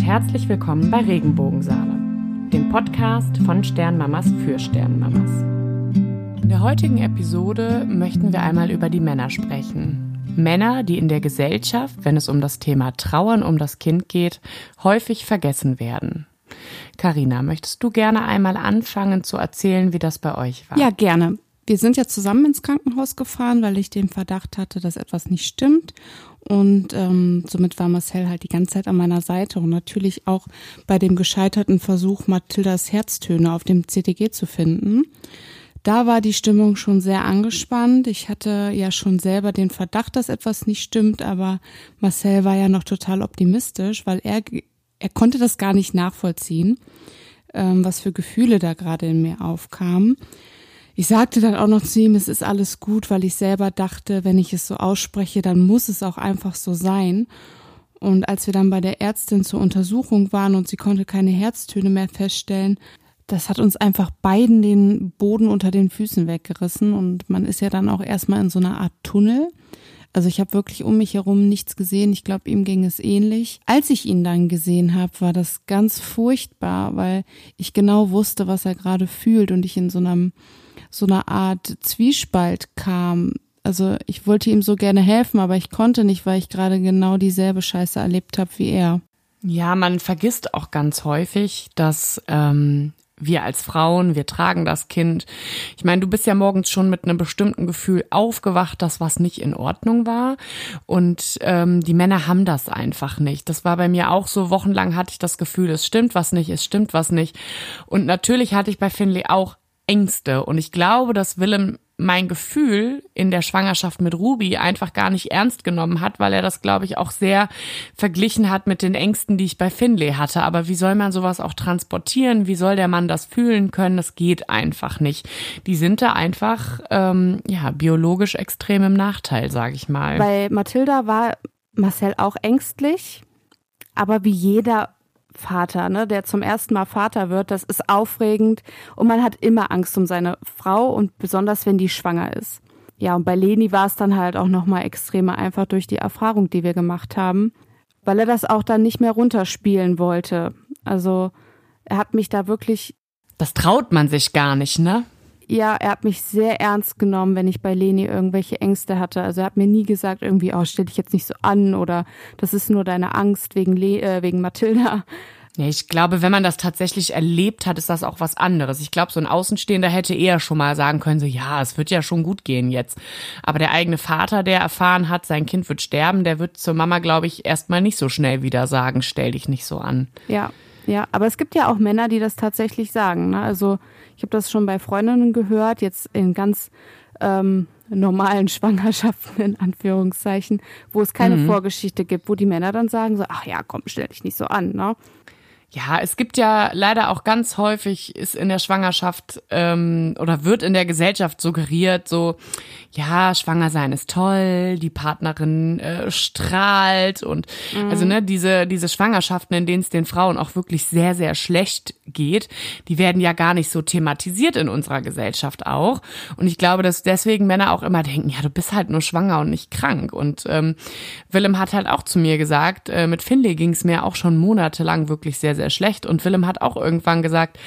und herzlich willkommen bei Regenbogensaale, dem Podcast von Sternmamas für Sternmamas. In der heutigen Episode möchten wir einmal über die Männer sprechen. Männer, die in der Gesellschaft, wenn es um das Thema Trauern um das Kind geht, häufig vergessen werden. Karina, möchtest du gerne einmal anfangen zu erzählen, wie das bei euch war? Ja, gerne. Wir sind ja zusammen ins Krankenhaus gefahren, weil ich den Verdacht hatte, dass etwas nicht stimmt. Und ähm, somit war Marcel halt die ganze Zeit an meiner Seite und natürlich auch bei dem gescheiterten Versuch, Mathildas Herztöne auf dem CTG zu finden. Da war die Stimmung schon sehr angespannt. Ich hatte ja schon selber den Verdacht, dass etwas nicht stimmt, aber Marcel war ja noch total optimistisch, weil er, er konnte das gar nicht nachvollziehen, ähm, was für Gefühle da gerade in mir aufkamen. Ich sagte dann auch noch zu ihm, es ist alles gut, weil ich selber dachte, wenn ich es so ausspreche, dann muss es auch einfach so sein. Und als wir dann bei der Ärztin zur Untersuchung waren und sie konnte keine Herztöne mehr feststellen, das hat uns einfach beiden den Boden unter den Füßen weggerissen und man ist ja dann auch erstmal in so einer Art Tunnel. Also ich habe wirklich um mich herum nichts gesehen. Ich glaube, ihm ging es ähnlich. Als ich ihn dann gesehen habe, war das ganz furchtbar, weil ich genau wusste, was er gerade fühlt und ich in so einem so einer Art Zwiespalt kam. Also ich wollte ihm so gerne helfen, aber ich konnte nicht, weil ich gerade genau dieselbe Scheiße erlebt habe wie er. Ja, man vergisst auch ganz häufig, dass ähm, wir als Frauen, wir tragen das Kind. Ich meine, du bist ja morgens schon mit einem bestimmten Gefühl aufgewacht, dass was nicht in Ordnung war. Und ähm, die Männer haben das einfach nicht. Das war bei mir auch so. Wochenlang hatte ich das Gefühl, es stimmt was nicht, es stimmt was nicht. Und natürlich hatte ich bei Finley auch Ängste. Und ich glaube, dass Willem mein Gefühl in der Schwangerschaft mit Ruby einfach gar nicht ernst genommen hat, weil er das, glaube ich, auch sehr verglichen hat mit den Ängsten, die ich bei Finlay hatte. Aber wie soll man sowas auch transportieren? Wie soll der Mann das fühlen können? Das geht einfach nicht. Die sind da einfach ähm, ja biologisch extrem im Nachteil, sage ich mal. Bei Mathilda war Marcel auch ängstlich, aber wie jeder Vater, ne, der zum ersten Mal Vater wird, das ist aufregend und man hat immer Angst um seine Frau und besonders wenn die schwanger ist. Ja, und bei Leni war es dann halt auch nochmal extremer, einfach durch die Erfahrung, die wir gemacht haben, weil er das auch dann nicht mehr runterspielen wollte. Also er hat mich da wirklich. Das traut man sich gar nicht, ne? Ja, er hat mich sehr ernst genommen, wenn ich bei Leni irgendwelche Ängste hatte. Also er hat mir nie gesagt, irgendwie, oh, stell dich jetzt nicht so an oder das ist nur deine Angst wegen, Le äh, wegen Mathilda. Ja, ich glaube, wenn man das tatsächlich erlebt hat, ist das auch was anderes. Ich glaube, so ein Außenstehender hätte eher schon mal sagen können, so ja, es wird ja schon gut gehen jetzt. Aber der eigene Vater, der erfahren hat, sein Kind wird sterben, der wird zur Mama, glaube ich, erstmal nicht so schnell wieder sagen, stell dich nicht so an. Ja, ja, aber es gibt ja auch Männer, die das tatsächlich sagen. Ne? Also ich habe das schon bei Freundinnen gehört, jetzt in ganz ähm, normalen Schwangerschaften in Anführungszeichen, wo es keine mhm. Vorgeschichte gibt, wo die Männer dann sagen so, ach ja, komm, stell dich nicht so an, ne? Ja, es gibt ja leider auch ganz häufig ist in der Schwangerschaft ähm, oder wird in der Gesellschaft suggeriert, so ja, schwanger sein ist toll, die Partnerin äh, strahlt und mhm. also ne diese diese Schwangerschaften, in denen es den Frauen auch wirklich sehr sehr schlecht geht, die werden ja gar nicht so thematisiert in unserer Gesellschaft auch und ich glaube, dass deswegen Männer auch immer denken, ja, du bist halt nur schwanger und nicht krank und ähm, Willem hat halt auch zu mir gesagt, äh, mit Finley ging es mir auch schon monatelang wirklich sehr sehr schlecht. Und Willem hat auch irgendwann gesagt,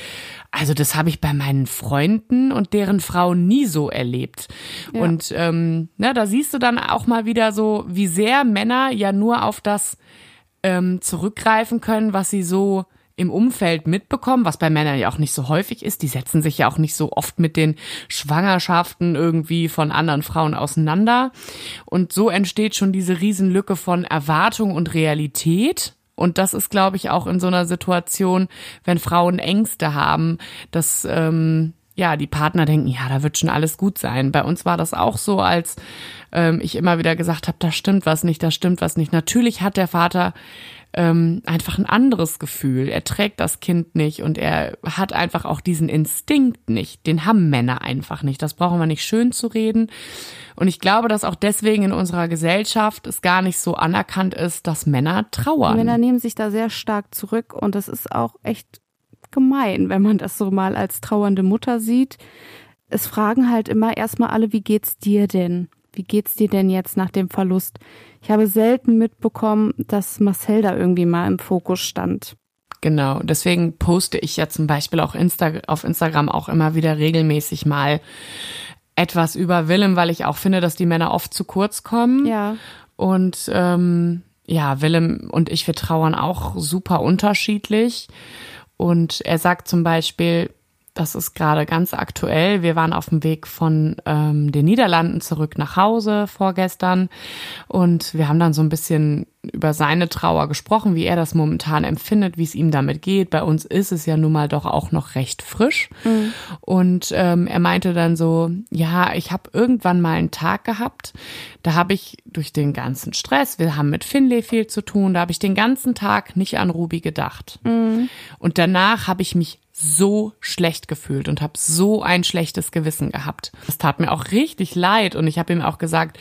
also das habe ich bei meinen Freunden und deren Frauen nie so erlebt. Ja. Und ähm, na, da siehst du dann auch mal wieder so, wie sehr Männer ja nur auf das ähm, zurückgreifen können, was sie so im Umfeld mitbekommen, was bei Männern ja auch nicht so häufig ist. Die setzen sich ja auch nicht so oft mit den Schwangerschaften irgendwie von anderen Frauen auseinander. Und so entsteht schon diese Riesenlücke von Erwartung und Realität. Und das ist, glaube ich, auch in so einer Situation, wenn Frauen Ängste haben, dass ähm, ja die Partner denken, ja, da wird schon alles gut sein. Bei uns war das auch so, als ähm, ich immer wieder gesagt habe, da stimmt was nicht, da stimmt was nicht. Natürlich hat der Vater ähm, einfach ein anderes Gefühl. Er trägt das Kind nicht und er hat einfach auch diesen Instinkt nicht. Den haben Männer einfach nicht. Das brauchen wir nicht schön zu reden. Und ich glaube, dass auch deswegen in unserer Gesellschaft es gar nicht so anerkannt ist, dass Männer trauern. Die Männer nehmen sich da sehr stark zurück und das ist auch echt gemein, wenn man das so mal als trauernde Mutter sieht. Es fragen halt immer erstmal alle, wie geht's dir denn? Wie geht's dir denn jetzt nach dem Verlust? Ich habe selten mitbekommen, dass Marcel da irgendwie mal im Fokus stand. Genau, deswegen poste ich ja zum Beispiel auch Insta auf Instagram auch immer wieder regelmäßig mal etwas über Willem, weil ich auch finde, dass die Männer oft zu kurz kommen. Ja. Und ähm, ja, Willem und ich, wir trauern auch super unterschiedlich. Und er sagt zum Beispiel, das ist gerade ganz aktuell. Wir waren auf dem Weg von ähm, den Niederlanden zurück nach Hause vorgestern und wir haben dann so ein bisschen über seine Trauer gesprochen, wie er das momentan empfindet, wie es ihm damit geht. Bei uns ist es ja nun mal doch auch noch recht frisch. Mhm. Und ähm, er meinte dann so, ja, ich habe irgendwann mal einen Tag gehabt, da habe ich durch den ganzen Stress, wir haben mit Finlay viel zu tun, da habe ich den ganzen Tag nicht an Ruby gedacht. Mhm. Und danach habe ich mich so schlecht gefühlt und habe so ein schlechtes Gewissen gehabt. Das tat mir auch richtig leid und ich habe ihm auch gesagt,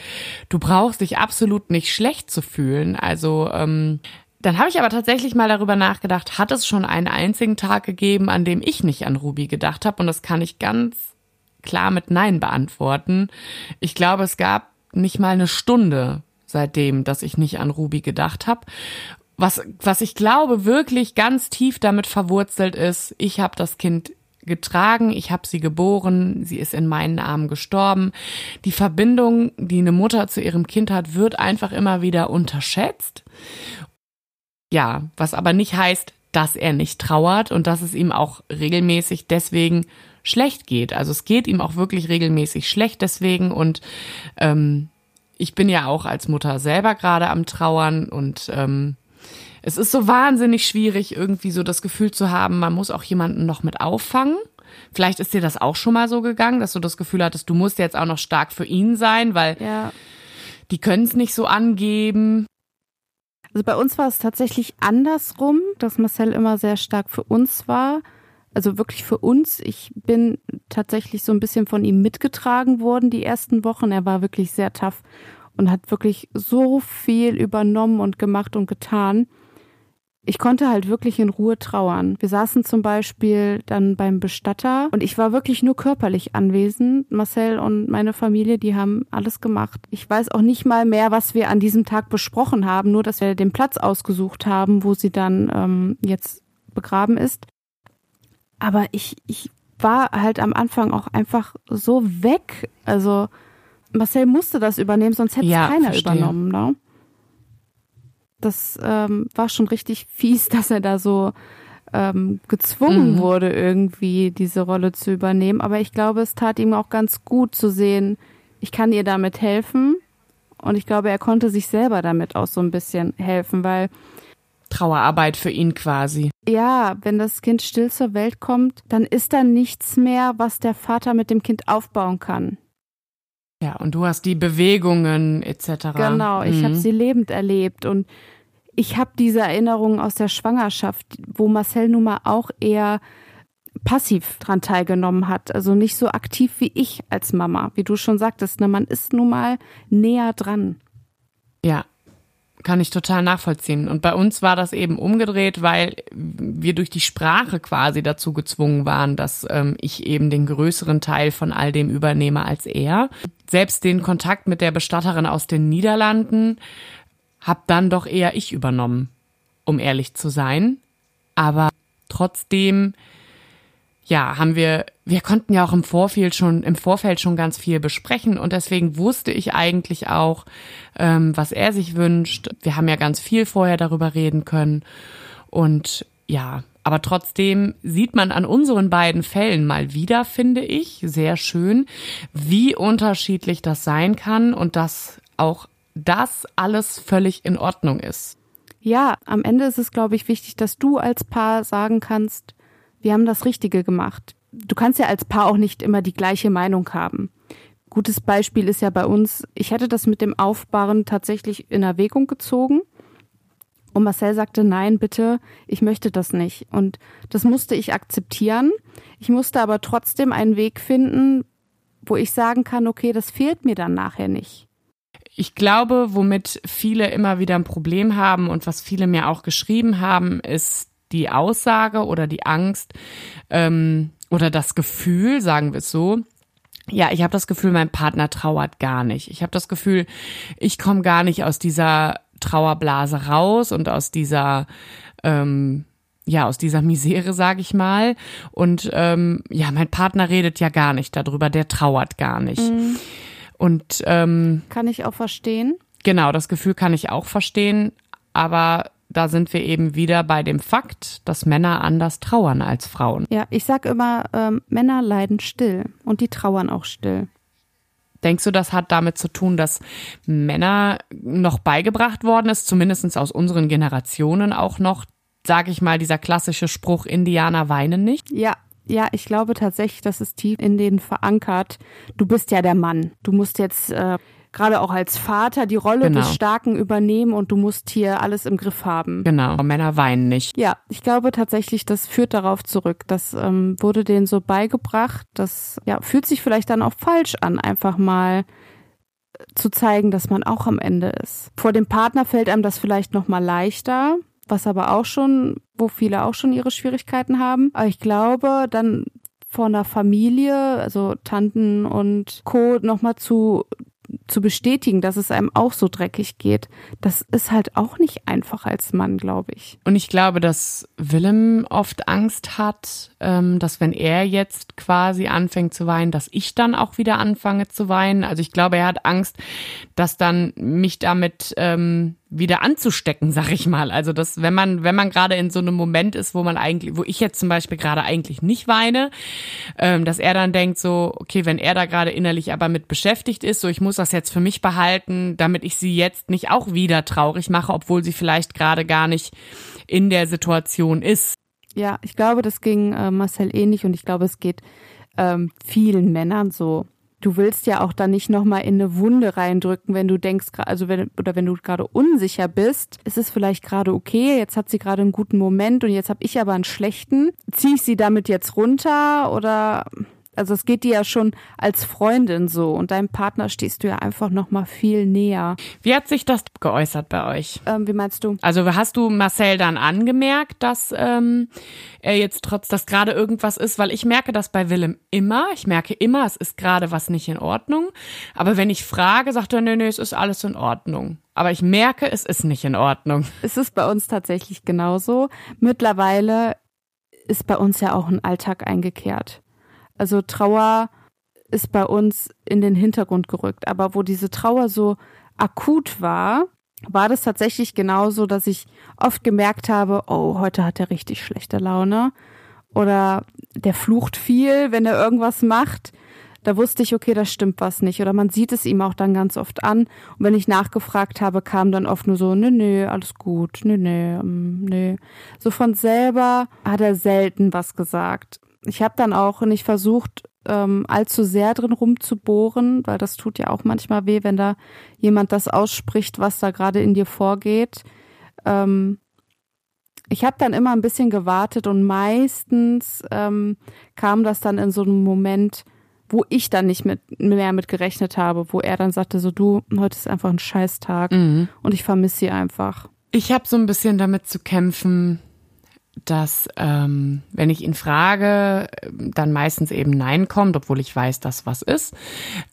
du brauchst dich absolut nicht schlecht zu fühlen. Also ähm, dann habe ich aber tatsächlich mal darüber nachgedacht, hat es schon einen einzigen Tag gegeben, an dem ich nicht an Ruby gedacht habe und das kann ich ganz klar mit Nein beantworten. Ich glaube, es gab nicht mal eine Stunde seitdem, dass ich nicht an Ruby gedacht habe was, was ich glaube wirklich ganz tief damit verwurzelt ist, ich habe das Kind getragen, ich habe sie geboren, sie ist in meinen Armen gestorben. Die Verbindung, die eine Mutter zu ihrem Kind hat, wird einfach immer wieder unterschätzt. Ja, was aber nicht heißt, dass er nicht trauert und dass es ihm auch regelmäßig deswegen schlecht geht. Also es geht ihm auch wirklich regelmäßig schlecht deswegen und ähm, ich bin ja auch als Mutter selber gerade am Trauern und ähm, es ist so wahnsinnig schwierig, irgendwie so das Gefühl zu haben, man muss auch jemanden noch mit auffangen. Vielleicht ist dir das auch schon mal so gegangen, dass du das Gefühl hattest, du musst jetzt auch noch stark für ihn sein, weil ja. die können es nicht so angeben. Also bei uns war es tatsächlich andersrum, dass Marcel immer sehr stark für uns war. Also wirklich für uns. Ich bin tatsächlich so ein bisschen von ihm mitgetragen worden die ersten Wochen. Er war wirklich sehr tough und hat wirklich so viel übernommen und gemacht und getan ich konnte halt wirklich in Ruhe trauern. Wir saßen zum Beispiel dann beim Bestatter und ich war wirklich nur körperlich anwesend. Marcel und meine Familie, die haben alles gemacht. Ich weiß auch nicht mal mehr, was wir an diesem Tag besprochen haben, nur dass wir den Platz ausgesucht haben, wo sie dann ähm, jetzt begraben ist. Aber ich, ich war halt am Anfang auch einfach so weg. Also Marcel musste das übernehmen, sonst hätte es ja, keiner verstehe. übernommen. Ne? Das ähm, war schon richtig fies, dass er da so ähm, gezwungen mhm. wurde, irgendwie diese Rolle zu übernehmen. Aber ich glaube, es tat ihm auch ganz gut zu sehen, ich kann ihr damit helfen. Und ich glaube, er konnte sich selber damit auch so ein bisschen helfen, weil Trauerarbeit für ihn quasi. Ja, wenn das Kind still zur Welt kommt, dann ist da nichts mehr, was der Vater mit dem Kind aufbauen kann. Ja, und du hast die Bewegungen etc. Genau, ich mhm. habe sie lebend erlebt und ich habe diese Erinnerungen aus der Schwangerschaft, wo Marcel nun mal auch eher passiv dran teilgenommen hat, also nicht so aktiv wie ich als Mama, wie du schon sagtest, ne, man ist nun mal näher dran. Ja, kann ich total nachvollziehen. Und bei uns war das eben umgedreht, weil wir durch die Sprache quasi dazu gezwungen waren, dass ähm, ich eben den größeren Teil von all dem übernehme als er. Selbst den Kontakt mit der Bestatterin aus den Niederlanden hab dann doch eher ich übernommen, um ehrlich zu sein. Aber trotzdem, ja, haben wir, wir konnten ja auch im Vorfeld schon, im Vorfeld schon ganz viel besprechen und deswegen wusste ich eigentlich auch, ähm, was er sich wünscht. Wir haben ja ganz viel vorher darüber reden können und ja, aber trotzdem sieht man an unseren beiden Fällen mal wieder, finde ich, sehr schön, wie unterschiedlich das sein kann und dass auch das alles völlig in Ordnung ist. Ja, am Ende ist es, glaube ich, wichtig, dass du als Paar sagen kannst, wir haben das Richtige gemacht. Du kannst ja als Paar auch nicht immer die gleiche Meinung haben. Gutes Beispiel ist ja bei uns, ich hätte das mit dem Aufbauen tatsächlich in Erwägung gezogen. Und Marcel sagte, nein, bitte, ich möchte das nicht. Und das musste ich akzeptieren. Ich musste aber trotzdem einen Weg finden, wo ich sagen kann, okay, das fehlt mir dann nachher nicht ich glaube, womit viele immer wieder ein Problem haben und was viele mir auch geschrieben haben, ist die Aussage oder die Angst ähm, oder das Gefühl, sagen wir es so, ja, ich habe das Gefühl, mein Partner trauert gar nicht. Ich habe das Gefühl, ich komme gar nicht aus dieser Trauerblase raus und aus dieser ähm, ja, aus dieser Misere, sage ich mal. Und ähm, ja, mein Partner redet ja gar nicht darüber, der trauert gar nicht. Mhm. Und ähm, kann ich auch verstehen. Genau, das Gefühl kann ich auch verstehen, aber da sind wir eben wieder bei dem Fakt, dass Männer anders trauern als Frauen. Ja, ich sag immer, ähm, Männer leiden still und die trauern auch still. Denkst du, das hat damit zu tun, dass Männer noch beigebracht worden ist, zumindest aus unseren Generationen auch noch, sage ich mal, dieser klassische Spruch, Indianer weinen nicht? Ja, ja, ich glaube tatsächlich, das ist tief in denen verankert. Du bist ja der Mann. Du musst jetzt äh, gerade auch als Vater die Rolle genau. des Starken übernehmen und du musst hier alles im Griff haben. Genau, Männer weinen nicht. Ja, ich glaube tatsächlich, das führt darauf zurück. Das ähm, wurde denen so beigebracht. Das ja, fühlt sich vielleicht dann auch falsch an, einfach mal zu zeigen, dass man auch am Ende ist. Vor dem Partner fällt einem das vielleicht noch mal leichter, was aber auch schon, wo viele auch schon ihre Schwierigkeiten haben. Aber ich glaube, dann vor einer Familie, also Tanten und Co. nochmal zu zu bestätigen, dass es einem auch so dreckig geht, das ist halt auch nicht einfach als Mann, glaube ich. Und ich glaube, dass Willem oft Angst hat, ähm, dass wenn er jetzt quasi anfängt zu weinen, dass ich dann auch wieder anfange zu weinen. Also ich glaube, er hat Angst, dass dann mich damit ähm, wieder anzustecken, sag ich mal. Also das, wenn man, wenn man gerade in so einem Moment ist, wo man eigentlich, wo ich jetzt zum Beispiel gerade eigentlich nicht weine, ähm, dass er dann denkt so, okay, wenn er da gerade innerlich aber mit beschäftigt ist, so ich muss das jetzt für mich behalten, damit ich sie jetzt nicht auch wieder traurig mache, obwohl sie vielleicht gerade gar nicht in der Situation ist. Ja, ich glaube, das ging äh, Marcel ähnlich und ich glaube, es geht ähm, vielen Männern so du willst ja auch da nicht nochmal in eine Wunde reindrücken, wenn du denkst, also wenn, oder wenn du gerade unsicher bist, ist es vielleicht gerade okay, jetzt hat sie gerade einen guten Moment und jetzt habe ich aber einen schlechten. Zieh ich sie damit jetzt runter oder also es geht dir ja schon als Freundin so und deinem Partner stehst du ja einfach noch mal viel näher. Wie hat sich das geäußert bei euch? Ähm, wie meinst du? Also hast du Marcel dann angemerkt, dass ähm, er jetzt trotz, dass gerade irgendwas ist? Weil ich merke das bei Willem immer. Ich merke immer, es ist gerade was nicht in Ordnung. Aber wenn ich frage, sagt er, nee, nee, es ist alles in Ordnung. Aber ich merke, es ist nicht in Ordnung. Es ist bei uns tatsächlich genauso. Mittlerweile ist bei uns ja auch ein Alltag eingekehrt. Also Trauer ist bei uns in den Hintergrund gerückt. Aber wo diese Trauer so akut war, war das tatsächlich genauso, dass ich oft gemerkt habe, oh, heute hat er richtig schlechte Laune. Oder der flucht viel, wenn er irgendwas macht. Da wusste ich, okay, da stimmt was nicht. Oder man sieht es ihm auch dann ganz oft an. Und wenn ich nachgefragt habe, kam dann oft nur so, nö, nö, alles gut, nö, nö, mm, nö. So von selber hat er selten was gesagt ich habe dann auch nicht versucht, ähm, allzu sehr drin rumzubohren, weil das tut ja auch manchmal weh, wenn da jemand das ausspricht, was da gerade in dir vorgeht. Ähm, ich habe dann immer ein bisschen gewartet und meistens ähm, kam das dann in so einem Moment, wo ich dann nicht mit, mehr mit gerechnet habe, wo er dann sagte, so du, heute ist einfach ein Scheißtag mhm. und ich vermisse sie einfach. Ich habe so ein bisschen damit zu kämpfen, dass ähm, wenn ich ihn frage, dann meistens eben Nein kommt, obwohl ich weiß, dass was ist.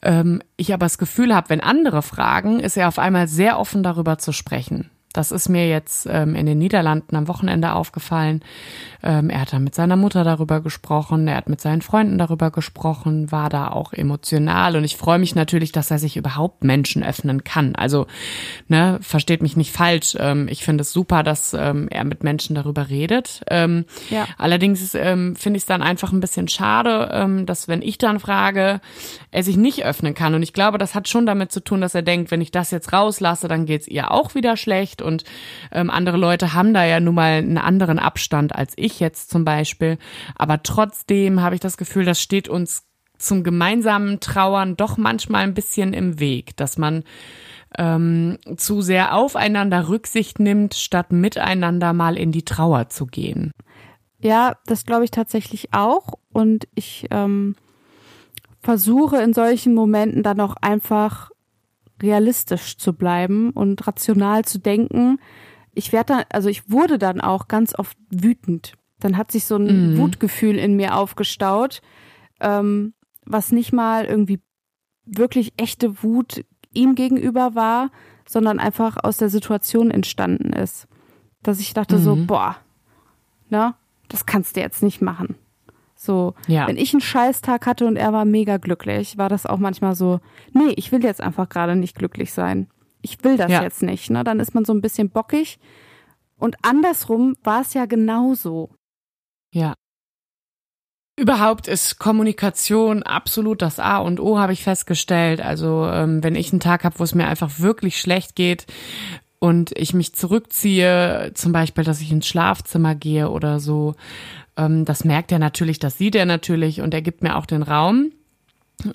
Ähm, ich aber das Gefühl habe, wenn andere fragen, ist er auf einmal sehr offen darüber zu sprechen. Das ist mir jetzt ähm, in den Niederlanden am Wochenende aufgefallen. Ähm, er hat da mit seiner Mutter darüber gesprochen, er hat mit seinen Freunden darüber gesprochen, war da auch emotional und ich freue mich natürlich, dass er sich überhaupt Menschen öffnen kann. Also, ne, versteht mich nicht falsch. Ähm, ich finde es super, dass ähm, er mit Menschen darüber redet. Ähm, ja. Allerdings ähm, finde ich es dann einfach ein bisschen schade, ähm, dass wenn ich dann frage, er sich nicht öffnen kann. Und ich glaube, das hat schon damit zu tun, dass er denkt, wenn ich das jetzt rauslasse, dann geht's ihr auch wieder schlecht und ähm, andere Leute haben da ja nun mal einen anderen Abstand als ich jetzt zum Beispiel. Aber trotzdem habe ich das Gefühl, das steht uns zum gemeinsamen Trauern doch manchmal ein bisschen im Weg, dass man ähm, zu sehr aufeinander Rücksicht nimmt, statt miteinander mal in die Trauer zu gehen. Ja, das glaube ich tatsächlich auch. Und ich ähm, versuche in solchen Momenten dann auch einfach realistisch zu bleiben und rational zu denken. Ich werde dann, also ich wurde dann auch ganz oft wütend. Dann hat sich so ein mhm. Wutgefühl in mir aufgestaut, ähm, was nicht mal irgendwie wirklich echte Wut ihm gegenüber war, sondern einfach aus der Situation entstanden ist. Dass ich dachte mhm. so, boah, ne, das kannst du jetzt nicht machen. So, ja. wenn ich einen Scheißtag hatte und er war mega glücklich, war das auch manchmal so, nee, ich will jetzt einfach gerade nicht glücklich sein. Ich will das ja. jetzt nicht, ne? Dann ist man so ein bisschen bockig. Und andersrum war es ja genauso. Ja. Überhaupt ist Kommunikation absolut das A und O, habe ich festgestellt. Also ähm, wenn ich einen Tag habe, wo es mir einfach wirklich schlecht geht und ich mich zurückziehe, zum Beispiel, dass ich ins Schlafzimmer gehe oder so, ähm, das merkt er natürlich, das sieht er natürlich und er gibt mir auch den Raum.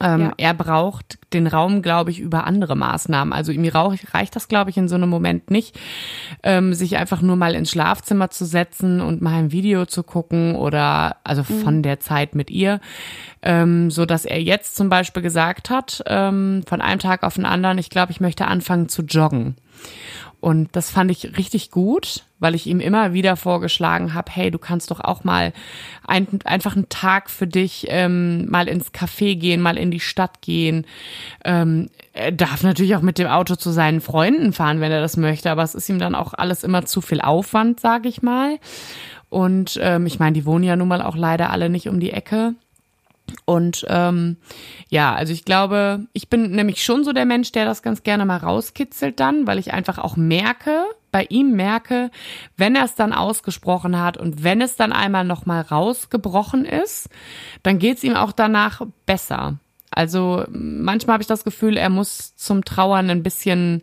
Ähm, ja. Er braucht den Raum, glaube ich, über andere Maßnahmen. Also ihm reicht das, glaube ich, in so einem Moment nicht, ähm, sich einfach nur mal ins Schlafzimmer zu setzen und mal ein Video zu gucken oder also mhm. von der Zeit mit ihr, ähm, so dass er jetzt zum Beispiel gesagt hat, ähm, von einem Tag auf den anderen, ich glaube, ich möchte anfangen zu joggen. Und das fand ich richtig gut, weil ich ihm immer wieder vorgeschlagen habe, hey, du kannst doch auch mal ein, einfach einen Tag für dich ähm, mal ins Café gehen, mal in die Stadt gehen. Ähm, er darf natürlich auch mit dem Auto zu seinen Freunden fahren, wenn er das möchte, aber es ist ihm dann auch alles immer zu viel Aufwand, sage ich mal. Und ähm, ich meine, die wohnen ja nun mal auch leider alle nicht um die Ecke. Und ähm, ja, also ich glaube, ich bin nämlich schon so der Mensch, der das ganz gerne mal rauskitzelt dann, weil ich einfach auch merke, bei ihm merke, wenn er es dann ausgesprochen hat und wenn es dann einmal nochmal rausgebrochen ist, dann geht's ihm auch danach besser. Also manchmal habe ich das Gefühl, er muss zum Trauern ein bisschen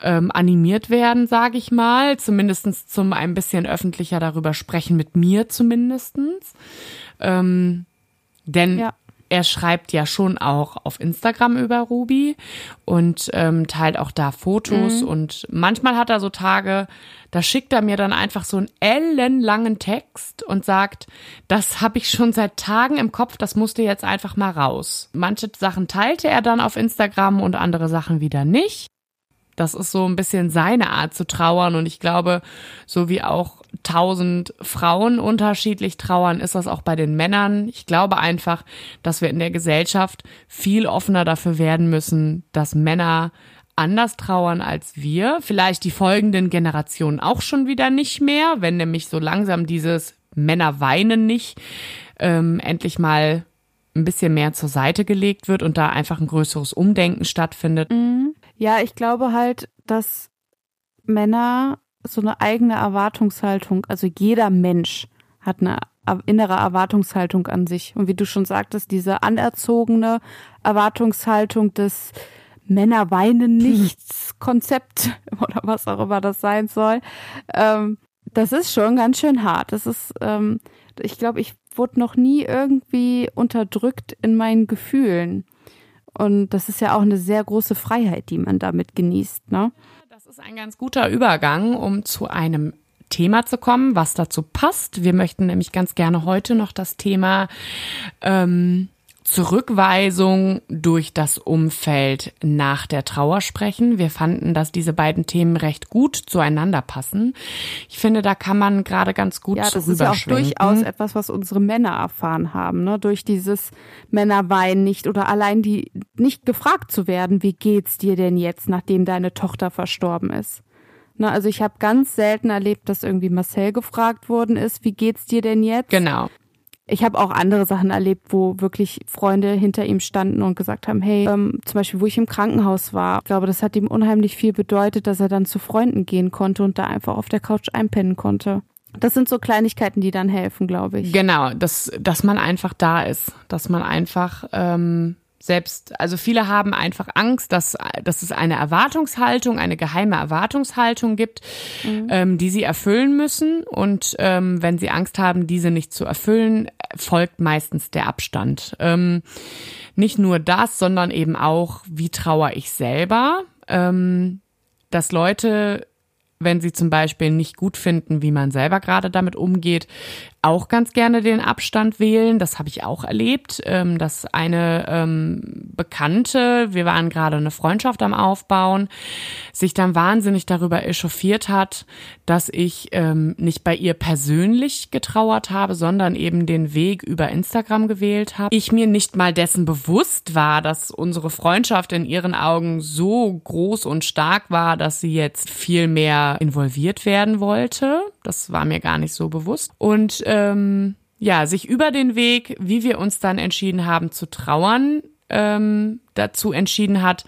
ähm, animiert werden, sage ich mal, zumindestens zum ein bisschen öffentlicher darüber sprechen, mit mir zumindestens. Ähm, denn ja. er schreibt ja schon auch auf Instagram über Ruby und ähm, teilt auch da Fotos. Mhm. Und manchmal hat er so Tage, da schickt er mir dann einfach so einen ellenlangen Text und sagt, das habe ich schon seit Tagen im Kopf, das musste jetzt einfach mal raus. Manche Sachen teilte er dann auf Instagram und andere Sachen wieder nicht. Das ist so ein bisschen seine Art zu trauern und ich glaube, so wie auch tausend Frauen unterschiedlich trauern, ist das auch bei den Männern. Ich glaube einfach, dass wir in der Gesellschaft viel offener dafür werden müssen, dass Männer anders trauern als wir. Vielleicht die folgenden Generationen auch schon wieder nicht mehr, wenn nämlich so langsam dieses Männer weinen nicht ähm, endlich mal ein bisschen mehr zur Seite gelegt wird und da einfach ein größeres Umdenken stattfindet. Mhm. Ja, ich glaube halt, dass Männer so eine eigene Erwartungshaltung, also jeder Mensch hat eine innere Erwartungshaltung an sich. Und wie du schon sagtest, diese anerzogene Erwartungshaltung des Männer weinen nichts Konzept oder was auch immer das sein soll, ähm, das ist schon ganz schön hart. Das ist, ähm, ich glaube, ich wurde noch nie irgendwie unterdrückt in meinen Gefühlen. Und das ist ja auch eine sehr große Freiheit, die man damit genießt, ne? Das ist ein ganz guter Übergang, um zu einem Thema zu kommen, was dazu passt. Wir möchten nämlich ganz gerne heute noch das Thema ähm, Zurückweisung durch das Umfeld nach der Trauer sprechen. Wir fanden, dass diese beiden Themen recht gut zueinander passen. Ich finde, da kann man gerade ganz gut ja, das ist ja auch durchaus etwas, was unsere Männer erfahren haben, ne? Durch dieses Männerwein nicht oder allein die nicht gefragt zu werden, wie geht's dir denn jetzt, nachdem deine Tochter verstorben ist. Ne, also ich habe ganz selten erlebt, dass irgendwie Marcel gefragt worden ist, wie geht's dir denn jetzt? Genau ich habe auch andere Sachen erlebt, wo wirklich Freunde hinter ihm standen und gesagt haben, hey, ähm, zum Beispiel, wo ich im Krankenhaus war. Ich glaube, das hat ihm unheimlich viel bedeutet, dass er dann zu Freunden gehen konnte und da einfach auf der Couch einpennen konnte. Das sind so Kleinigkeiten, die dann helfen, glaube ich. Genau, dass, dass man einfach da ist, dass man einfach ähm, selbst, also viele haben einfach Angst, dass, dass es eine Erwartungshaltung, eine geheime Erwartungshaltung gibt, mhm. ähm, die sie erfüllen müssen. Und ähm, wenn sie Angst haben, diese nicht zu erfüllen, folgt meistens der Abstand. Ähm, nicht nur das, sondern eben auch, wie trauere ich selber, ähm, dass Leute wenn sie zum Beispiel nicht gut finden, wie man selber gerade damit umgeht, auch ganz gerne den Abstand wählen. Das habe ich auch erlebt, ähm, dass eine ähm, Bekannte, wir waren gerade eine Freundschaft am Aufbauen, sich dann wahnsinnig darüber echauffiert hat, dass ich ähm, nicht bei ihr persönlich getrauert habe, sondern eben den Weg über Instagram gewählt habe. Ich mir nicht mal dessen bewusst war, dass unsere Freundschaft in ihren Augen so groß und stark war, dass sie jetzt viel mehr involviert werden wollte. Das war mir gar nicht so bewusst. Und ähm, ja, sich über den Weg, wie wir uns dann entschieden haben zu trauern, ähm, dazu entschieden hat,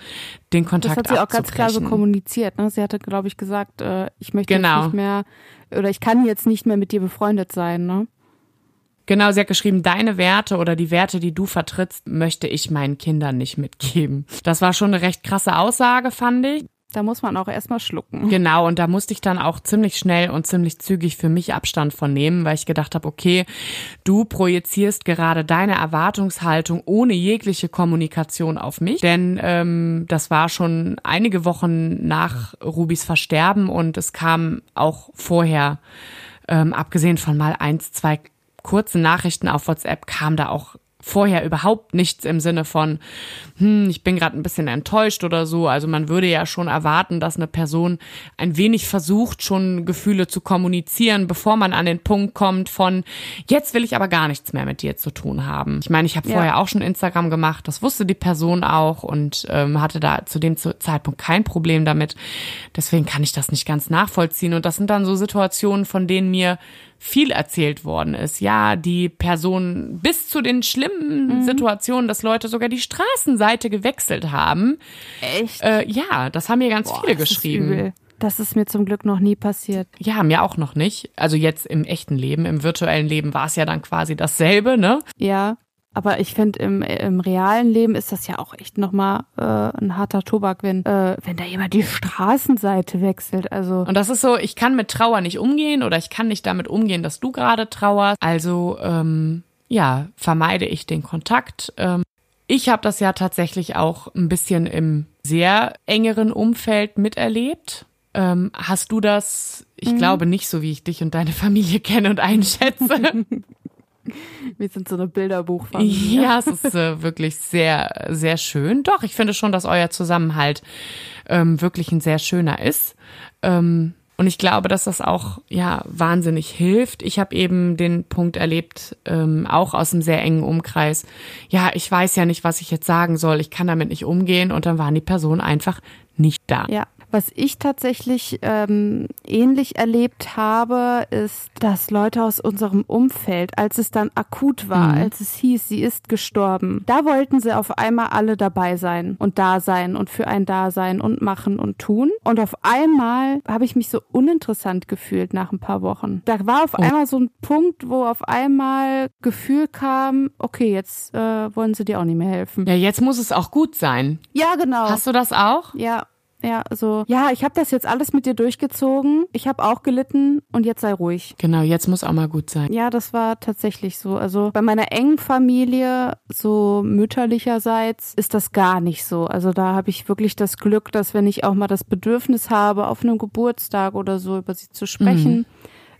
den Kontakt Das hat sie auch ganz klar so kommuniziert. Ne? Sie hatte, glaube ich, gesagt, äh, ich möchte genau. nicht mehr oder ich kann jetzt nicht mehr mit dir befreundet sein. Ne? Genau, sie hat geschrieben, deine Werte oder die Werte, die du vertrittst, möchte ich meinen Kindern nicht mitgeben. Das war schon eine recht krasse Aussage, fand ich. Da muss man auch erstmal schlucken. Genau, und da musste ich dann auch ziemlich schnell und ziemlich zügig für mich Abstand von nehmen, weil ich gedacht habe, okay, du projizierst gerade deine Erwartungshaltung ohne jegliche Kommunikation auf mich. Denn ähm, das war schon einige Wochen nach Rubis Versterben und es kam auch vorher, ähm, abgesehen von mal eins, zwei kurzen Nachrichten auf WhatsApp, kam da auch vorher überhaupt nichts im Sinne von, hm, ich bin gerade ein bisschen enttäuscht oder so. Also man würde ja schon erwarten, dass eine Person ein wenig versucht, schon Gefühle zu kommunizieren, bevor man an den Punkt kommt von, jetzt will ich aber gar nichts mehr mit dir zu tun haben. Ich meine, ich habe ja. vorher auch schon Instagram gemacht, das wusste die Person auch und ähm, hatte da zu dem Zeitpunkt kein Problem damit. Deswegen kann ich das nicht ganz nachvollziehen. Und das sind dann so Situationen, von denen mir viel erzählt worden ist. Ja, die Person bis zu den schlimmen mhm. Situationen, dass Leute sogar die Straßenseite gewechselt haben. Echt? Äh, ja, das haben mir ganz Boah, viele geschrieben. Das ist mir zum Glück noch nie passiert. Ja, mir auch noch nicht. Also jetzt im echten Leben, im virtuellen Leben war es ja dann quasi dasselbe, ne? Ja. Aber ich finde, im, im realen Leben ist das ja auch echt nochmal äh, ein harter Tobak, wenn, äh, wenn da jemand die Straßenseite wechselt. Also. Und das ist so, ich kann mit Trauer nicht umgehen oder ich kann nicht damit umgehen, dass du gerade trauerst. Also ähm, ja, vermeide ich den Kontakt. Ähm, ich habe das ja tatsächlich auch ein bisschen im sehr engeren Umfeld miterlebt. Ähm, hast du das, ich mhm. glaube nicht so, wie ich dich und deine Familie kenne und einschätze. Wir sind so eine Bilderbuchfamilie. Ja, es ist äh, wirklich sehr, sehr schön. Doch, ich finde schon, dass euer Zusammenhalt ähm, wirklich ein sehr schöner ist. Ähm, und ich glaube, dass das auch ja wahnsinnig hilft. Ich habe eben den Punkt erlebt, ähm, auch aus einem sehr engen Umkreis. Ja, ich weiß ja nicht, was ich jetzt sagen soll. Ich kann damit nicht umgehen. Und dann waren die Personen einfach nicht da. Ja, was ich tatsächlich ähm, ähnlich erlebt habe, ist, dass Leute aus unserem Umfeld, als es dann akut war, mhm. als es hieß, sie ist gestorben, da wollten sie auf einmal alle dabei sein und da sein und für ein Dasein und machen und tun. Und auf einmal habe ich mich so uninteressant gefühlt nach ein paar Wochen. Da war auf oh. einmal so ein Punkt, wo auf einmal Gefühl kam, okay, jetzt äh, wollen sie dir auch nicht mehr helfen. Ja, jetzt muss es auch gut sein. Ja, genau. Hast du das auch? Ja. Ja, also, ja, ich habe das jetzt alles mit dir durchgezogen. Ich habe auch gelitten und jetzt sei ruhig. Genau, jetzt muss auch mal gut sein. Ja, das war tatsächlich so. Also bei meiner engen Familie, so mütterlicherseits, ist das gar nicht so. Also da habe ich wirklich das Glück, dass wenn ich auch mal das Bedürfnis habe, auf einem Geburtstag oder so über sie zu sprechen, mhm.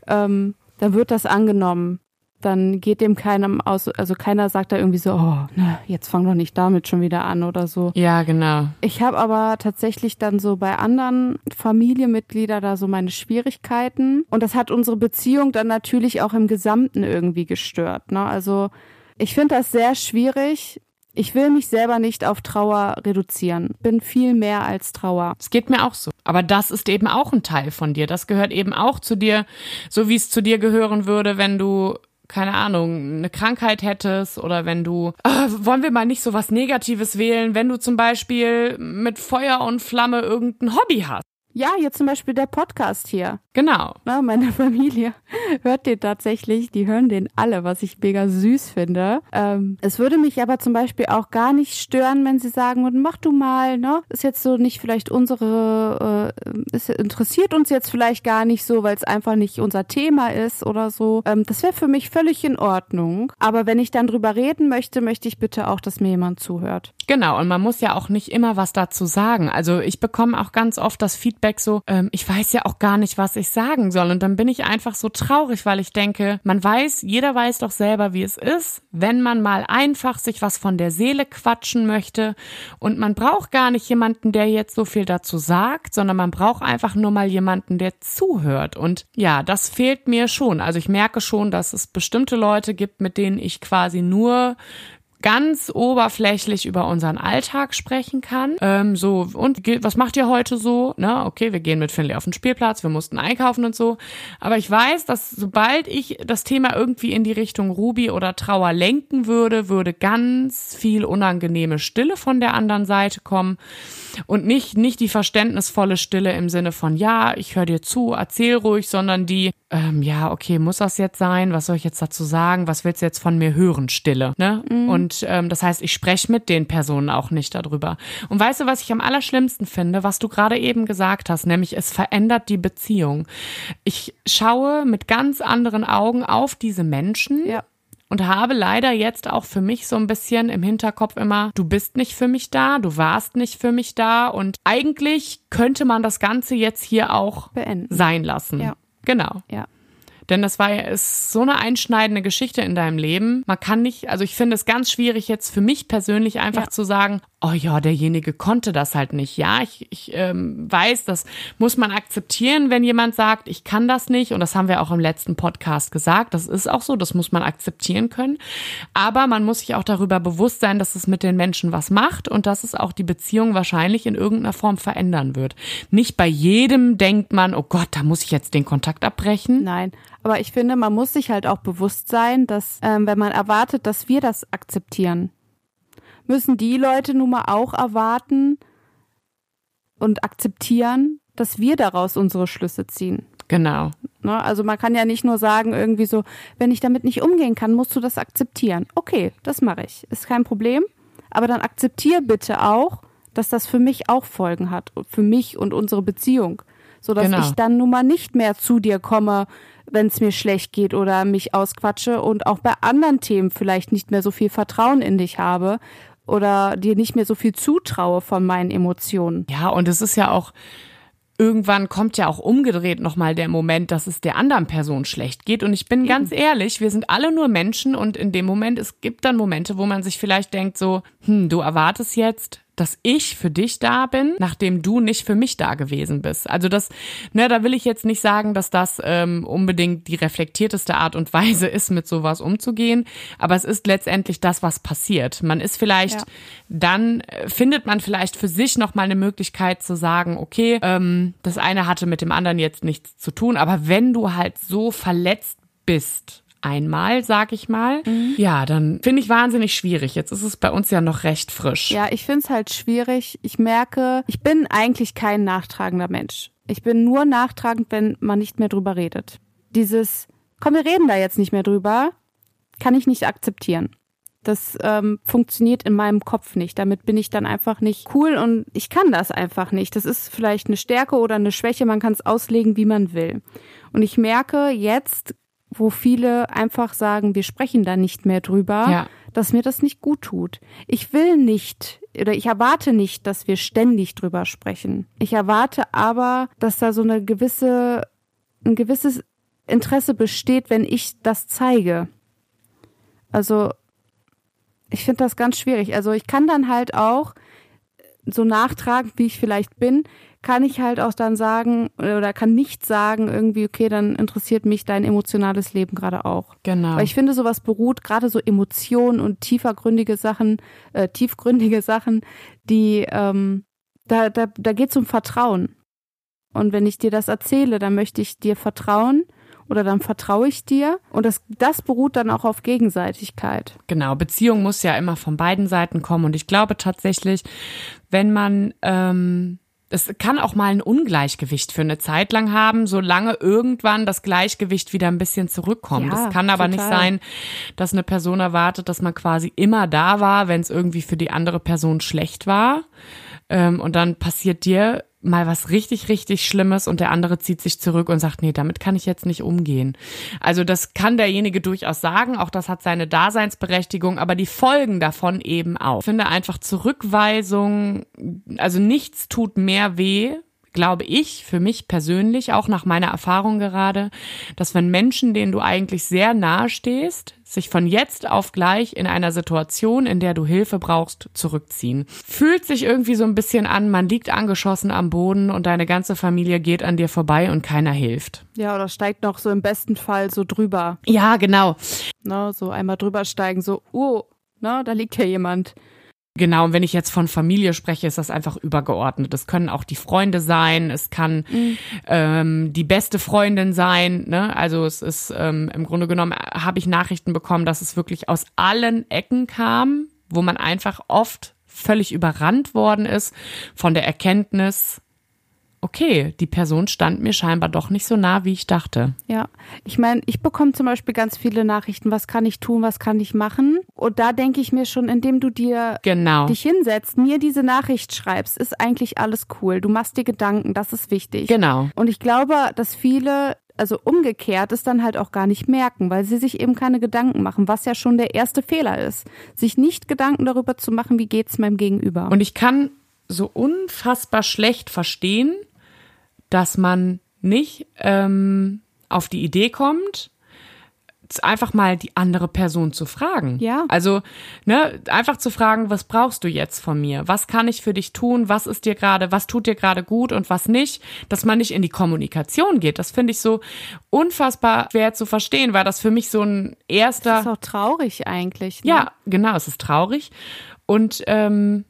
ähm, dann wird das angenommen dann geht dem keinem aus, also keiner sagt da irgendwie so, oh, ne, jetzt fang doch nicht damit schon wieder an oder so. Ja, genau. Ich habe aber tatsächlich dann so bei anderen Familienmitgliedern da so meine Schwierigkeiten und das hat unsere Beziehung dann natürlich auch im Gesamten irgendwie gestört. Ne? Also ich finde das sehr schwierig. Ich will mich selber nicht auf Trauer reduzieren. Bin viel mehr als Trauer. Es geht mir auch so. Aber das ist eben auch ein Teil von dir. Das gehört eben auch zu dir, so wie es zu dir gehören würde, wenn du keine Ahnung, eine Krankheit hättest oder wenn du, äh, wollen wir mal nicht so was Negatives wählen, wenn du zum Beispiel mit Feuer und Flamme irgendein Hobby hast. Ja, jetzt zum Beispiel der Podcast hier. Genau. Na, meine Familie hört den tatsächlich, die hören den alle, was ich mega süß finde. Ähm, es würde mich aber zum Beispiel auch gar nicht stören, wenn sie sagen, mach du mal, ne? Ist jetzt so nicht vielleicht unsere, äh, ist, interessiert uns jetzt vielleicht gar nicht so, weil es einfach nicht unser Thema ist oder so. Ähm, das wäre für mich völlig in Ordnung. Aber wenn ich dann drüber reden möchte, möchte ich bitte auch, dass mir jemand zuhört. Genau, und man muss ja auch nicht immer was dazu sagen. Also ich bekomme auch ganz oft das Feedback, Feedback so, ähm, ich weiß ja auch gar nicht, was ich sagen soll. Und dann bin ich einfach so traurig, weil ich denke, man weiß, jeder weiß doch selber, wie es ist, wenn man mal einfach sich was von der Seele quatschen möchte. Und man braucht gar nicht jemanden, der jetzt so viel dazu sagt, sondern man braucht einfach nur mal jemanden, der zuhört. Und ja, das fehlt mir schon. Also ich merke schon, dass es bestimmte Leute gibt, mit denen ich quasi nur ganz oberflächlich über unseren Alltag sprechen kann. Ähm, so, und was macht ihr heute so? Ne, okay, wir gehen mit Finley auf den Spielplatz, wir mussten einkaufen und so. Aber ich weiß, dass sobald ich das Thema irgendwie in die Richtung Ruby oder Trauer lenken würde, würde ganz viel unangenehme Stille von der anderen Seite kommen. Und nicht, nicht die verständnisvolle Stille im Sinne von, ja, ich höre dir zu, erzähl ruhig, sondern die, ähm, ja, okay, muss das jetzt sein? Was soll ich jetzt dazu sagen? Was willst du jetzt von mir hören? Stille. Ne? Mhm. Und ähm, das heißt, ich spreche mit den Personen auch nicht darüber. Und weißt du, was ich am allerschlimmsten finde, was du gerade eben gesagt hast, nämlich es verändert die Beziehung. Ich schaue mit ganz anderen Augen auf diese Menschen. Ja und habe leider jetzt auch für mich so ein bisschen im Hinterkopf immer, du bist nicht für mich da, du warst nicht für mich da und eigentlich könnte man das Ganze jetzt hier auch Beenden. sein lassen. Ja. Genau. Ja. Denn das war ja ist so eine einschneidende Geschichte in deinem Leben. Man kann nicht, also ich finde es ganz schwierig jetzt für mich persönlich einfach ja. zu sagen, oh ja, derjenige konnte das halt nicht. Ja, ich, ich ähm, weiß, das muss man akzeptieren, wenn jemand sagt, ich kann das nicht. Und das haben wir auch im letzten Podcast gesagt. Das ist auch so, das muss man akzeptieren können. Aber man muss sich auch darüber bewusst sein, dass es mit den Menschen was macht und dass es auch die Beziehung wahrscheinlich in irgendeiner Form verändern wird. Nicht bei jedem denkt man, oh Gott, da muss ich jetzt den Kontakt abbrechen. Nein, aber ich finde, man muss sich halt auch bewusst sein, dass ähm, wenn man erwartet, dass wir das akzeptieren, müssen die Leute nun mal auch erwarten und akzeptieren, dass wir daraus unsere Schlüsse ziehen. Genau. Ne? Also man kann ja nicht nur sagen, irgendwie so, wenn ich damit nicht umgehen kann, musst du das akzeptieren. Okay, das mache ich. Ist kein Problem. Aber dann akzeptier bitte auch, dass das für mich auch Folgen hat. Für mich und unsere Beziehung. Sodass genau. ich dann nun mal nicht mehr zu dir komme, wenn es mir schlecht geht oder mich ausquatsche und auch bei anderen Themen vielleicht nicht mehr so viel Vertrauen in dich habe, oder dir nicht mehr so viel zutraue von meinen Emotionen. Ja, und es ist ja auch irgendwann kommt ja auch umgedreht nochmal der Moment, dass es der anderen Person schlecht geht. Und ich bin Eben. ganz ehrlich, wir sind alle nur Menschen und in dem Moment, es gibt dann Momente, wo man sich vielleicht denkt so, hm, du erwartest jetzt, dass ich für dich da bin, nachdem du nicht für mich da gewesen bist. Also das, ne, da will ich jetzt nicht sagen, dass das ähm, unbedingt die reflektierteste Art und Weise ist, mit sowas umzugehen, aber es ist letztendlich das, was passiert. Man ist vielleicht, ja. dann äh, findet man vielleicht für sich noch mal eine Möglichkeit zu sagen, okay, ähm, das eine hatte mit dem anderen jetzt nichts zu tun, aber wenn du halt so verletzt bist einmal, sag ich mal. Mhm. Ja, dann finde ich wahnsinnig schwierig. Jetzt ist es bei uns ja noch recht frisch. Ja, ich finde es halt schwierig. Ich merke, ich bin eigentlich kein nachtragender Mensch. Ich bin nur nachtragend, wenn man nicht mehr drüber redet. Dieses, komm, wir reden da jetzt nicht mehr drüber, kann ich nicht akzeptieren. Das ähm, funktioniert in meinem Kopf nicht. Damit bin ich dann einfach nicht cool und ich kann das einfach nicht. Das ist vielleicht eine Stärke oder eine Schwäche. Man kann es auslegen, wie man will. Und ich merke jetzt wo viele einfach sagen, wir sprechen da nicht mehr drüber, ja. dass mir das nicht gut tut. Ich will nicht oder ich erwarte nicht, dass wir ständig drüber sprechen. Ich erwarte aber, dass da so eine gewisse, ein gewisses Interesse besteht, wenn ich das zeige. Also, ich finde das ganz schwierig. Also, ich kann dann halt auch so nachtragen, wie ich vielleicht bin, kann ich halt auch dann sagen oder kann nicht sagen irgendwie, okay, dann interessiert mich dein emotionales Leben gerade auch. Genau. Weil ich finde, sowas beruht gerade so Emotionen und tiefergründige Sachen, äh, tiefgründige Sachen, die ähm, da, da, da geht es um Vertrauen. Und wenn ich dir das erzähle, dann möchte ich dir vertrauen oder dann vertraue ich dir. Und das, das beruht dann auch auf Gegenseitigkeit. Genau, Beziehung muss ja immer von beiden Seiten kommen. Und ich glaube tatsächlich, wenn man ähm, es kann auch mal ein Ungleichgewicht für eine Zeit lang haben, solange irgendwann das Gleichgewicht wieder ein bisschen zurückkommt. Es ja, kann aber total. nicht sein, dass eine Person erwartet, dass man quasi immer da war, wenn es irgendwie für die andere Person schlecht war. Ähm, und dann passiert dir mal was richtig, richtig Schlimmes und der andere zieht sich zurück und sagt, nee, damit kann ich jetzt nicht umgehen. Also das kann derjenige durchaus sagen, auch das hat seine Daseinsberechtigung, aber die Folgen davon eben auch. Ich finde einfach Zurückweisung, also nichts tut mehr weh, glaube ich, für mich persönlich, auch nach meiner Erfahrung gerade, dass wenn Menschen, denen du eigentlich sehr nahe stehst, sich von jetzt auf gleich in einer Situation, in der du Hilfe brauchst, zurückziehen. Fühlt sich irgendwie so ein bisschen an, man liegt angeschossen am Boden und deine ganze Familie geht an dir vorbei und keiner hilft. Ja, oder steigt noch so im besten Fall so drüber. Ja, genau. Ne, so einmal drüber steigen, so, oh, ne, da liegt ja jemand. Genau, und wenn ich jetzt von Familie spreche, ist das einfach übergeordnet. Es können auch die Freunde sein, es kann mhm. ähm, die beste Freundin sein. Ne? Also es ist ähm, im Grunde genommen, habe ich Nachrichten bekommen, dass es wirklich aus allen Ecken kam, wo man einfach oft völlig überrannt worden ist von der Erkenntnis, okay, die Person stand mir scheinbar doch nicht so nah, wie ich dachte. Ja, ich meine, ich bekomme zum Beispiel ganz viele Nachrichten, was kann ich tun, was kann ich machen? Und da denke ich mir schon, indem du dir genau. dich hinsetzt, mir diese Nachricht schreibst, ist eigentlich alles cool. Du machst dir Gedanken, das ist wichtig. Genau. Und ich glaube, dass viele also umgekehrt es dann halt auch gar nicht merken, weil sie sich eben keine Gedanken machen, was ja schon der erste Fehler ist. Sich nicht Gedanken darüber zu machen, wie geht's meinem Gegenüber. Und ich kann so unfassbar schlecht verstehen, dass man nicht ähm, auf die Idee kommt, einfach mal die andere Person zu fragen. Ja. Also, ne, einfach zu fragen, was brauchst du jetzt von mir? Was kann ich für dich tun? Was ist dir gerade, was tut dir gerade gut und was nicht? Dass man nicht in die Kommunikation geht. Das finde ich so unfassbar schwer zu verstehen, weil das für mich so ein erster. Das ist auch traurig eigentlich. Ne? Ja, genau, es ist traurig. Und ähm,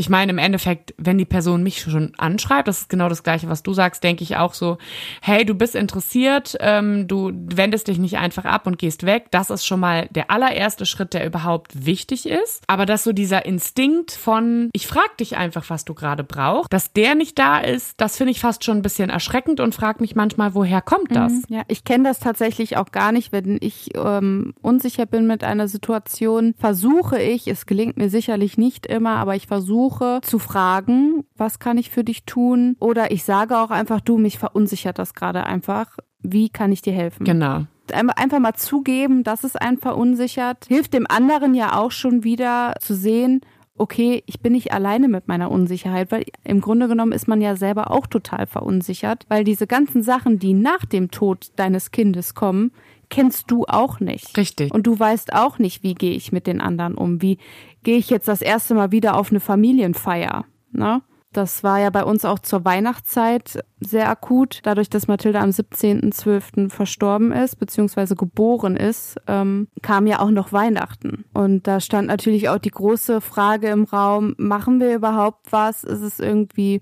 ich meine, im Endeffekt, wenn die Person mich schon anschreibt, das ist genau das Gleiche, was du sagst, denke ich auch so, hey, du bist interessiert, ähm, du wendest dich nicht einfach ab und gehst weg. Das ist schon mal der allererste Schritt, der überhaupt wichtig ist. Aber dass so dieser Instinkt von, ich frag dich einfach, was du gerade brauchst, dass der nicht da ist, das finde ich fast schon ein bisschen erschreckend und frag mich manchmal, woher kommt das? Mhm, ja, ich kenne das tatsächlich auch gar nicht, wenn ich ähm, unsicher bin mit einer Situation, versuche ich, es gelingt mir sicherlich nicht immer, aber ich versuche, versuche zu fragen, was kann ich für dich tun? Oder ich sage auch einfach, du, mich verunsichert das gerade einfach. Wie kann ich dir helfen? Genau einfach mal zugeben, dass es einen verunsichert, hilft dem anderen ja auch schon wieder zu sehen, okay, ich bin nicht alleine mit meiner Unsicherheit, weil im Grunde genommen ist man ja selber auch total verunsichert, weil diese ganzen Sachen, die nach dem Tod deines Kindes kommen, kennst du auch nicht. Richtig. Und du weißt auch nicht, wie gehe ich mit den anderen um, wie gehe ich jetzt das erste Mal wieder auf eine Familienfeier. Ne? Das war ja bei uns auch zur Weihnachtszeit sehr akut. Dadurch, dass Mathilda am 17.12. verstorben ist, beziehungsweise geboren ist, ähm, kam ja auch noch Weihnachten. Und da stand natürlich auch die große Frage im Raum, machen wir überhaupt was? Ist es irgendwie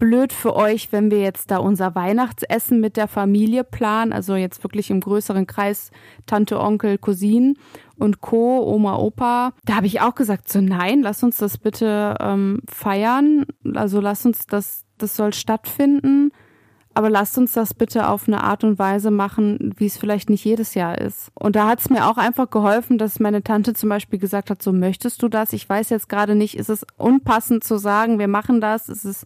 blöd für euch, wenn wir jetzt da unser Weihnachtsessen mit der Familie planen, also jetzt wirklich im größeren Kreis Tante, Onkel, Cousinen und Co., Oma, Opa. Da habe ich auch gesagt, so nein, lass uns das bitte ähm, feiern. Also lass uns das, das soll stattfinden. Aber lasst uns das bitte auf eine Art und Weise machen, wie es vielleicht nicht jedes Jahr ist. Und da hat es mir auch einfach geholfen, dass meine Tante zum Beispiel gesagt hat, so möchtest du das? Ich weiß jetzt gerade nicht, ist es unpassend zu sagen, wir machen das? Ist es,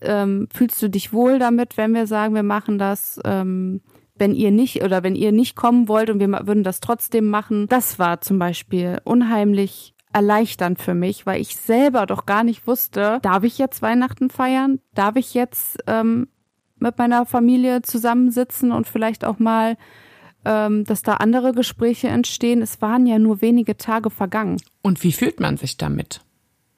ähm, fühlst du dich wohl damit, wenn wir sagen, wir machen das? Ähm, wenn ihr nicht oder wenn ihr nicht kommen wollt und wir würden das trotzdem machen. Das war zum Beispiel unheimlich erleichternd für mich, weil ich selber doch gar nicht wusste, darf ich jetzt Weihnachten feiern? Darf ich jetzt ähm, mit meiner Familie zusammensitzen und vielleicht auch mal, ähm, dass da andere Gespräche entstehen? Es waren ja nur wenige Tage vergangen. Und wie fühlt man sich damit?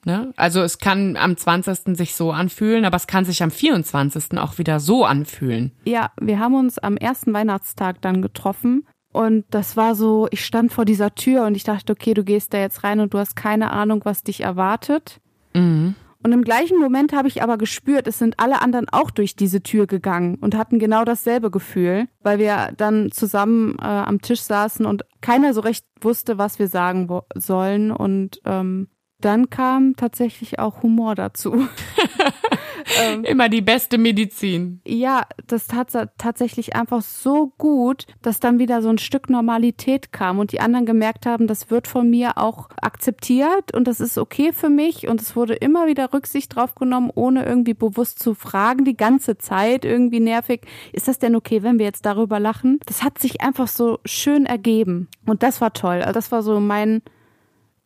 Ne? Also es kann am 20. sich so anfühlen, aber es kann sich am 24. auch wieder so anfühlen. Ja, wir haben uns am ersten Weihnachtstag dann getroffen und das war so, ich stand vor dieser Tür und ich dachte, okay, du gehst da jetzt rein und du hast keine Ahnung, was dich erwartet. Mhm. Und im gleichen Moment habe ich aber gespürt, es sind alle anderen auch durch diese Tür gegangen und hatten genau dasselbe Gefühl, weil wir dann zusammen äh, am Tisch saßen und keiner so recht wusste, was wir sagen sollen. Und ähm, dann kam tatsächlich auch Humor dazu. ähm, Immer die beste Medizin. Ja, das tat tatsächlich einfach so gut, dass dann wieder so ein Stück Normalität kam und die anderen gemerkt haben, das wird von mir auch akzeptiert und das ist okay für mich und es wurde immer wieder Rücksicht drauf genommen, ohne irgendwie bewusst zu fragen, die ganze Zeit irgendwie nervig. Ist das denn okay, wenn wir jetzt darüber lachen? Das hat sich einfach so schön ergeben und das war toll. Also das war so mein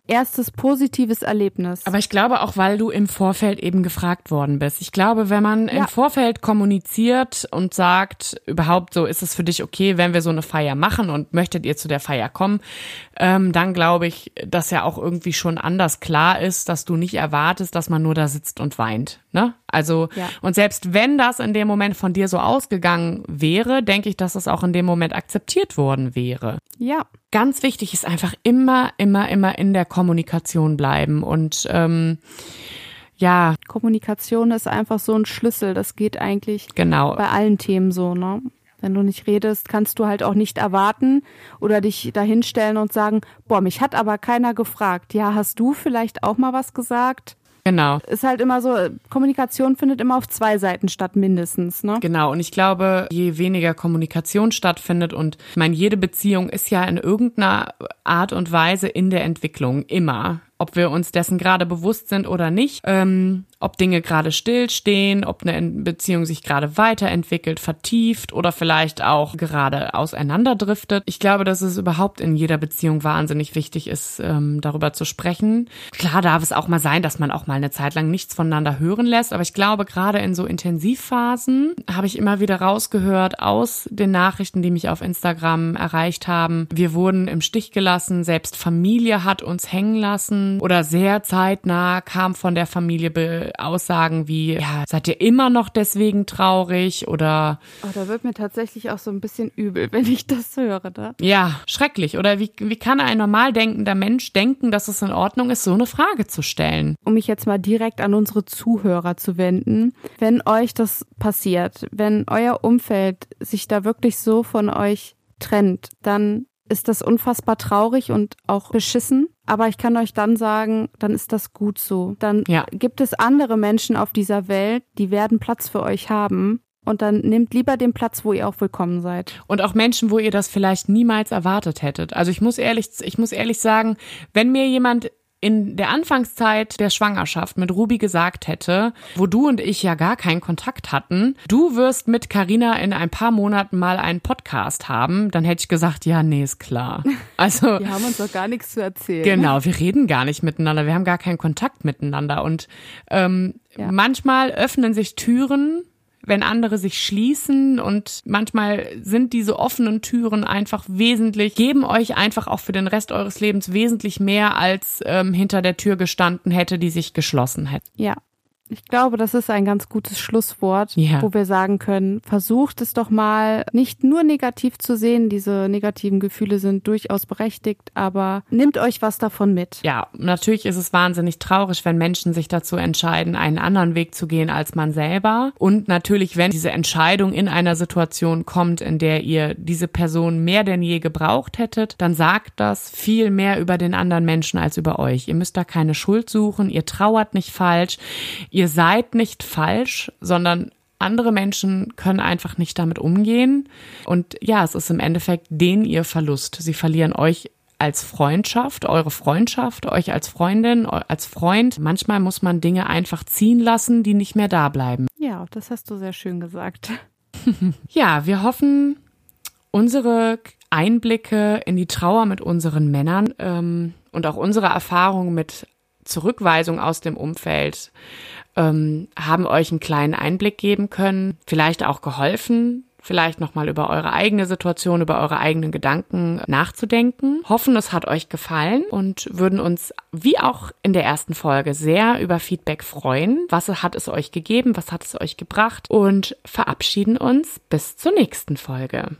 erstes positives Erlebnis. Aber ich glaube auch, weil du im Vorfeld eben gefragt worden bist. Ich glaube, wenn man ja. im Vorfeld kommuniziert und sagt, überhaupt so, ist es für dich okay, wenn wir so eine Feier machen und möchtet ihr zu der Feier kommen, ähm, dann glaube ich, dass ja auch irgendwie schon anders klar ist, dass du nicht erwartest, dass man nur da sitzt und weint. Ne? Also, ja. und selbst wenn das in dem Moment von dir so ausgegangen wäre, denke ich, dass es auch in dem Moment akzeptiert worden wäre. Ja. Ganz wichtig ist einfach immer, immer, immer in der Kommunikation bleiben und ähm, ja. Kommunikation ist einfach so ein Schlüssel. Das geht eigentlich genau. bei allen Themen so, ne? Wenn du nicht redest, kannst du halt auch nicht erwarten oder dich dahinstellen und sagen, boah, mich hat aber keiner gefragt. Ja, hast du vielleicht auch mal was gesagt? Genau. Ist halt immer so, Kommunikation findet immer auf zwei Seiten statt, mindestens, ne? Genau. Und ich glaube, je weniger Kommunikation stattfindet und ich meine, jede Beziehung ist ja in irgendeiner Art und Weise in der Entwicklung, immer ob wir uns dessen gerade bewusst sind oder nicht, ähm, ob Dinge gerade stillstehen, ob eine Beziehung sich gerade weiterentwickelt, vertieft oder vielleicht auch gerade auseinanderdriftet. Ich glaube, dass es überhaupt in jeder Beziehung wahnsinnig wichtig ist, ähm, darüber zu sprechen. Klar darf es auch mal sein, dass man auch mal eine Zeit lang nichts voneinander hören lässt, aber ich glaube, gerade in so Intensivphasen habe ich immer wieder rausgehört aus den Nachrichten, die mich auf Instagram erreicht haben. Wir wurden im Stich gelassen, selbst Familie hat uns hängen lassen oder sehr zeitnah kam von der Familie Aussagen wie, ja, seid ihr immer noch deswegen traurig oder. Oh, da wird mir tatsächlich auch so ein bisschen übel, wenn ich das höre, da. Ja, schrecklich. Oder wie, wie kann ein normal denkender Mensch denken, dass es in Ordnung ist, so eine Frage zu stellen? Um mich jetzt mal direkt an unsere Zuhörer zu wenden. Wenn euch das passiert, wenn euer Umfeld sich da wirklich so von euch trennt, dann ist das unfassbar traurig und auch beschissen. Aber ich kann euch dann sagen, dann ist das gut so. Dann ja. gibt es andere Menschen auf dieser Welt, die werden Platz für euch haben. Und dann nehmt lieber den Platz, wo ihr auch willkommen seid. Und auch Menschen, wo ihr das vielleicht niemals erwartet hättet. Also ich muss ehrlich, ich muss ehrlich sagen, wenn mir jemand in der Anfangszeit der Schwangerschaft mit Ruby gesagt hätte, wo du und ich ja gar keinen Kontakt hatten, du wirst mit Karina in ein paar Monaten mal einen Podcast haben, dann hätte ich gesagt, ja, nee, ist klar. Also wir haben uns doch gar nichts zu erzählen. Genau, wir reden gar nicht miteinander, wir haben gar keinen Kontakt miteinander und ähm, ja. manchmal öffnen sich Türen wenn andere sich schließen und manchmal sind diese offenen Türen einfach wesentlich, geben euch einfach auch für den Rest eures Lebens wesentlich mehr, als ähm, hinter der Tür gestanden hätte, die sich geschlossen hätte. Ja, ich glaube, das ist ein ganz gutes Schlusswort, ja. wo wir sagen können, versucht es doch mal nicht nur negativ zu sehen. Diese negativen Gefühle sind durchaus berechtigt, aber nehmt euch was davon mit. Ja, natürlich ist es wahnsinnig traurig, wenn Menschen sich dazu entscheiden, einen anderen Weg zu gehen als man selber. Und natürlich, wenn diese Entscheidung in einer Situation kommt, in der ihr diese Person mehr denn je gebraucht hättet, dann sagt das viel mehr über den anderen Menschen als über euch. Ihr müsst da keine Schuld suchen, ihr trauert nicht falsch, ihr ihr seid nicht falsch, sondern andere Menschen können einfach nicht damit umgehen. Und ja, es ist im Endeffekt den ihr Verlust. Sie verlieren euch als Freundschaft, eure Freundschaft, euch als Freundin, als Freund. Manchmal muss man Dinge einfach ziehen lassen, die nicht mehr da bleiben. Ja, das hast du sehr schön gesagt. ja, wir hoffen, unsere Einblicke in die Trauer mit unseren Männern ähm, und auch unsere Erfahrungen mit Zurückweisung aus dem Umfeld ähm, haben euch einen kleinen Einblick geben können, vielleicht auch geholfen, vielleicht nochmal über eure eigene Situation, über eure eigenen Gedanken nachzudenken. Hoffen, es hat euch gefallen und würden uns, wie auch in der ersten Folge, sehr über Feedback freuen. Was hat es euch gegeben? Was hat es euch gebracht? Und verabschieden uns bis zur nächsten Folge.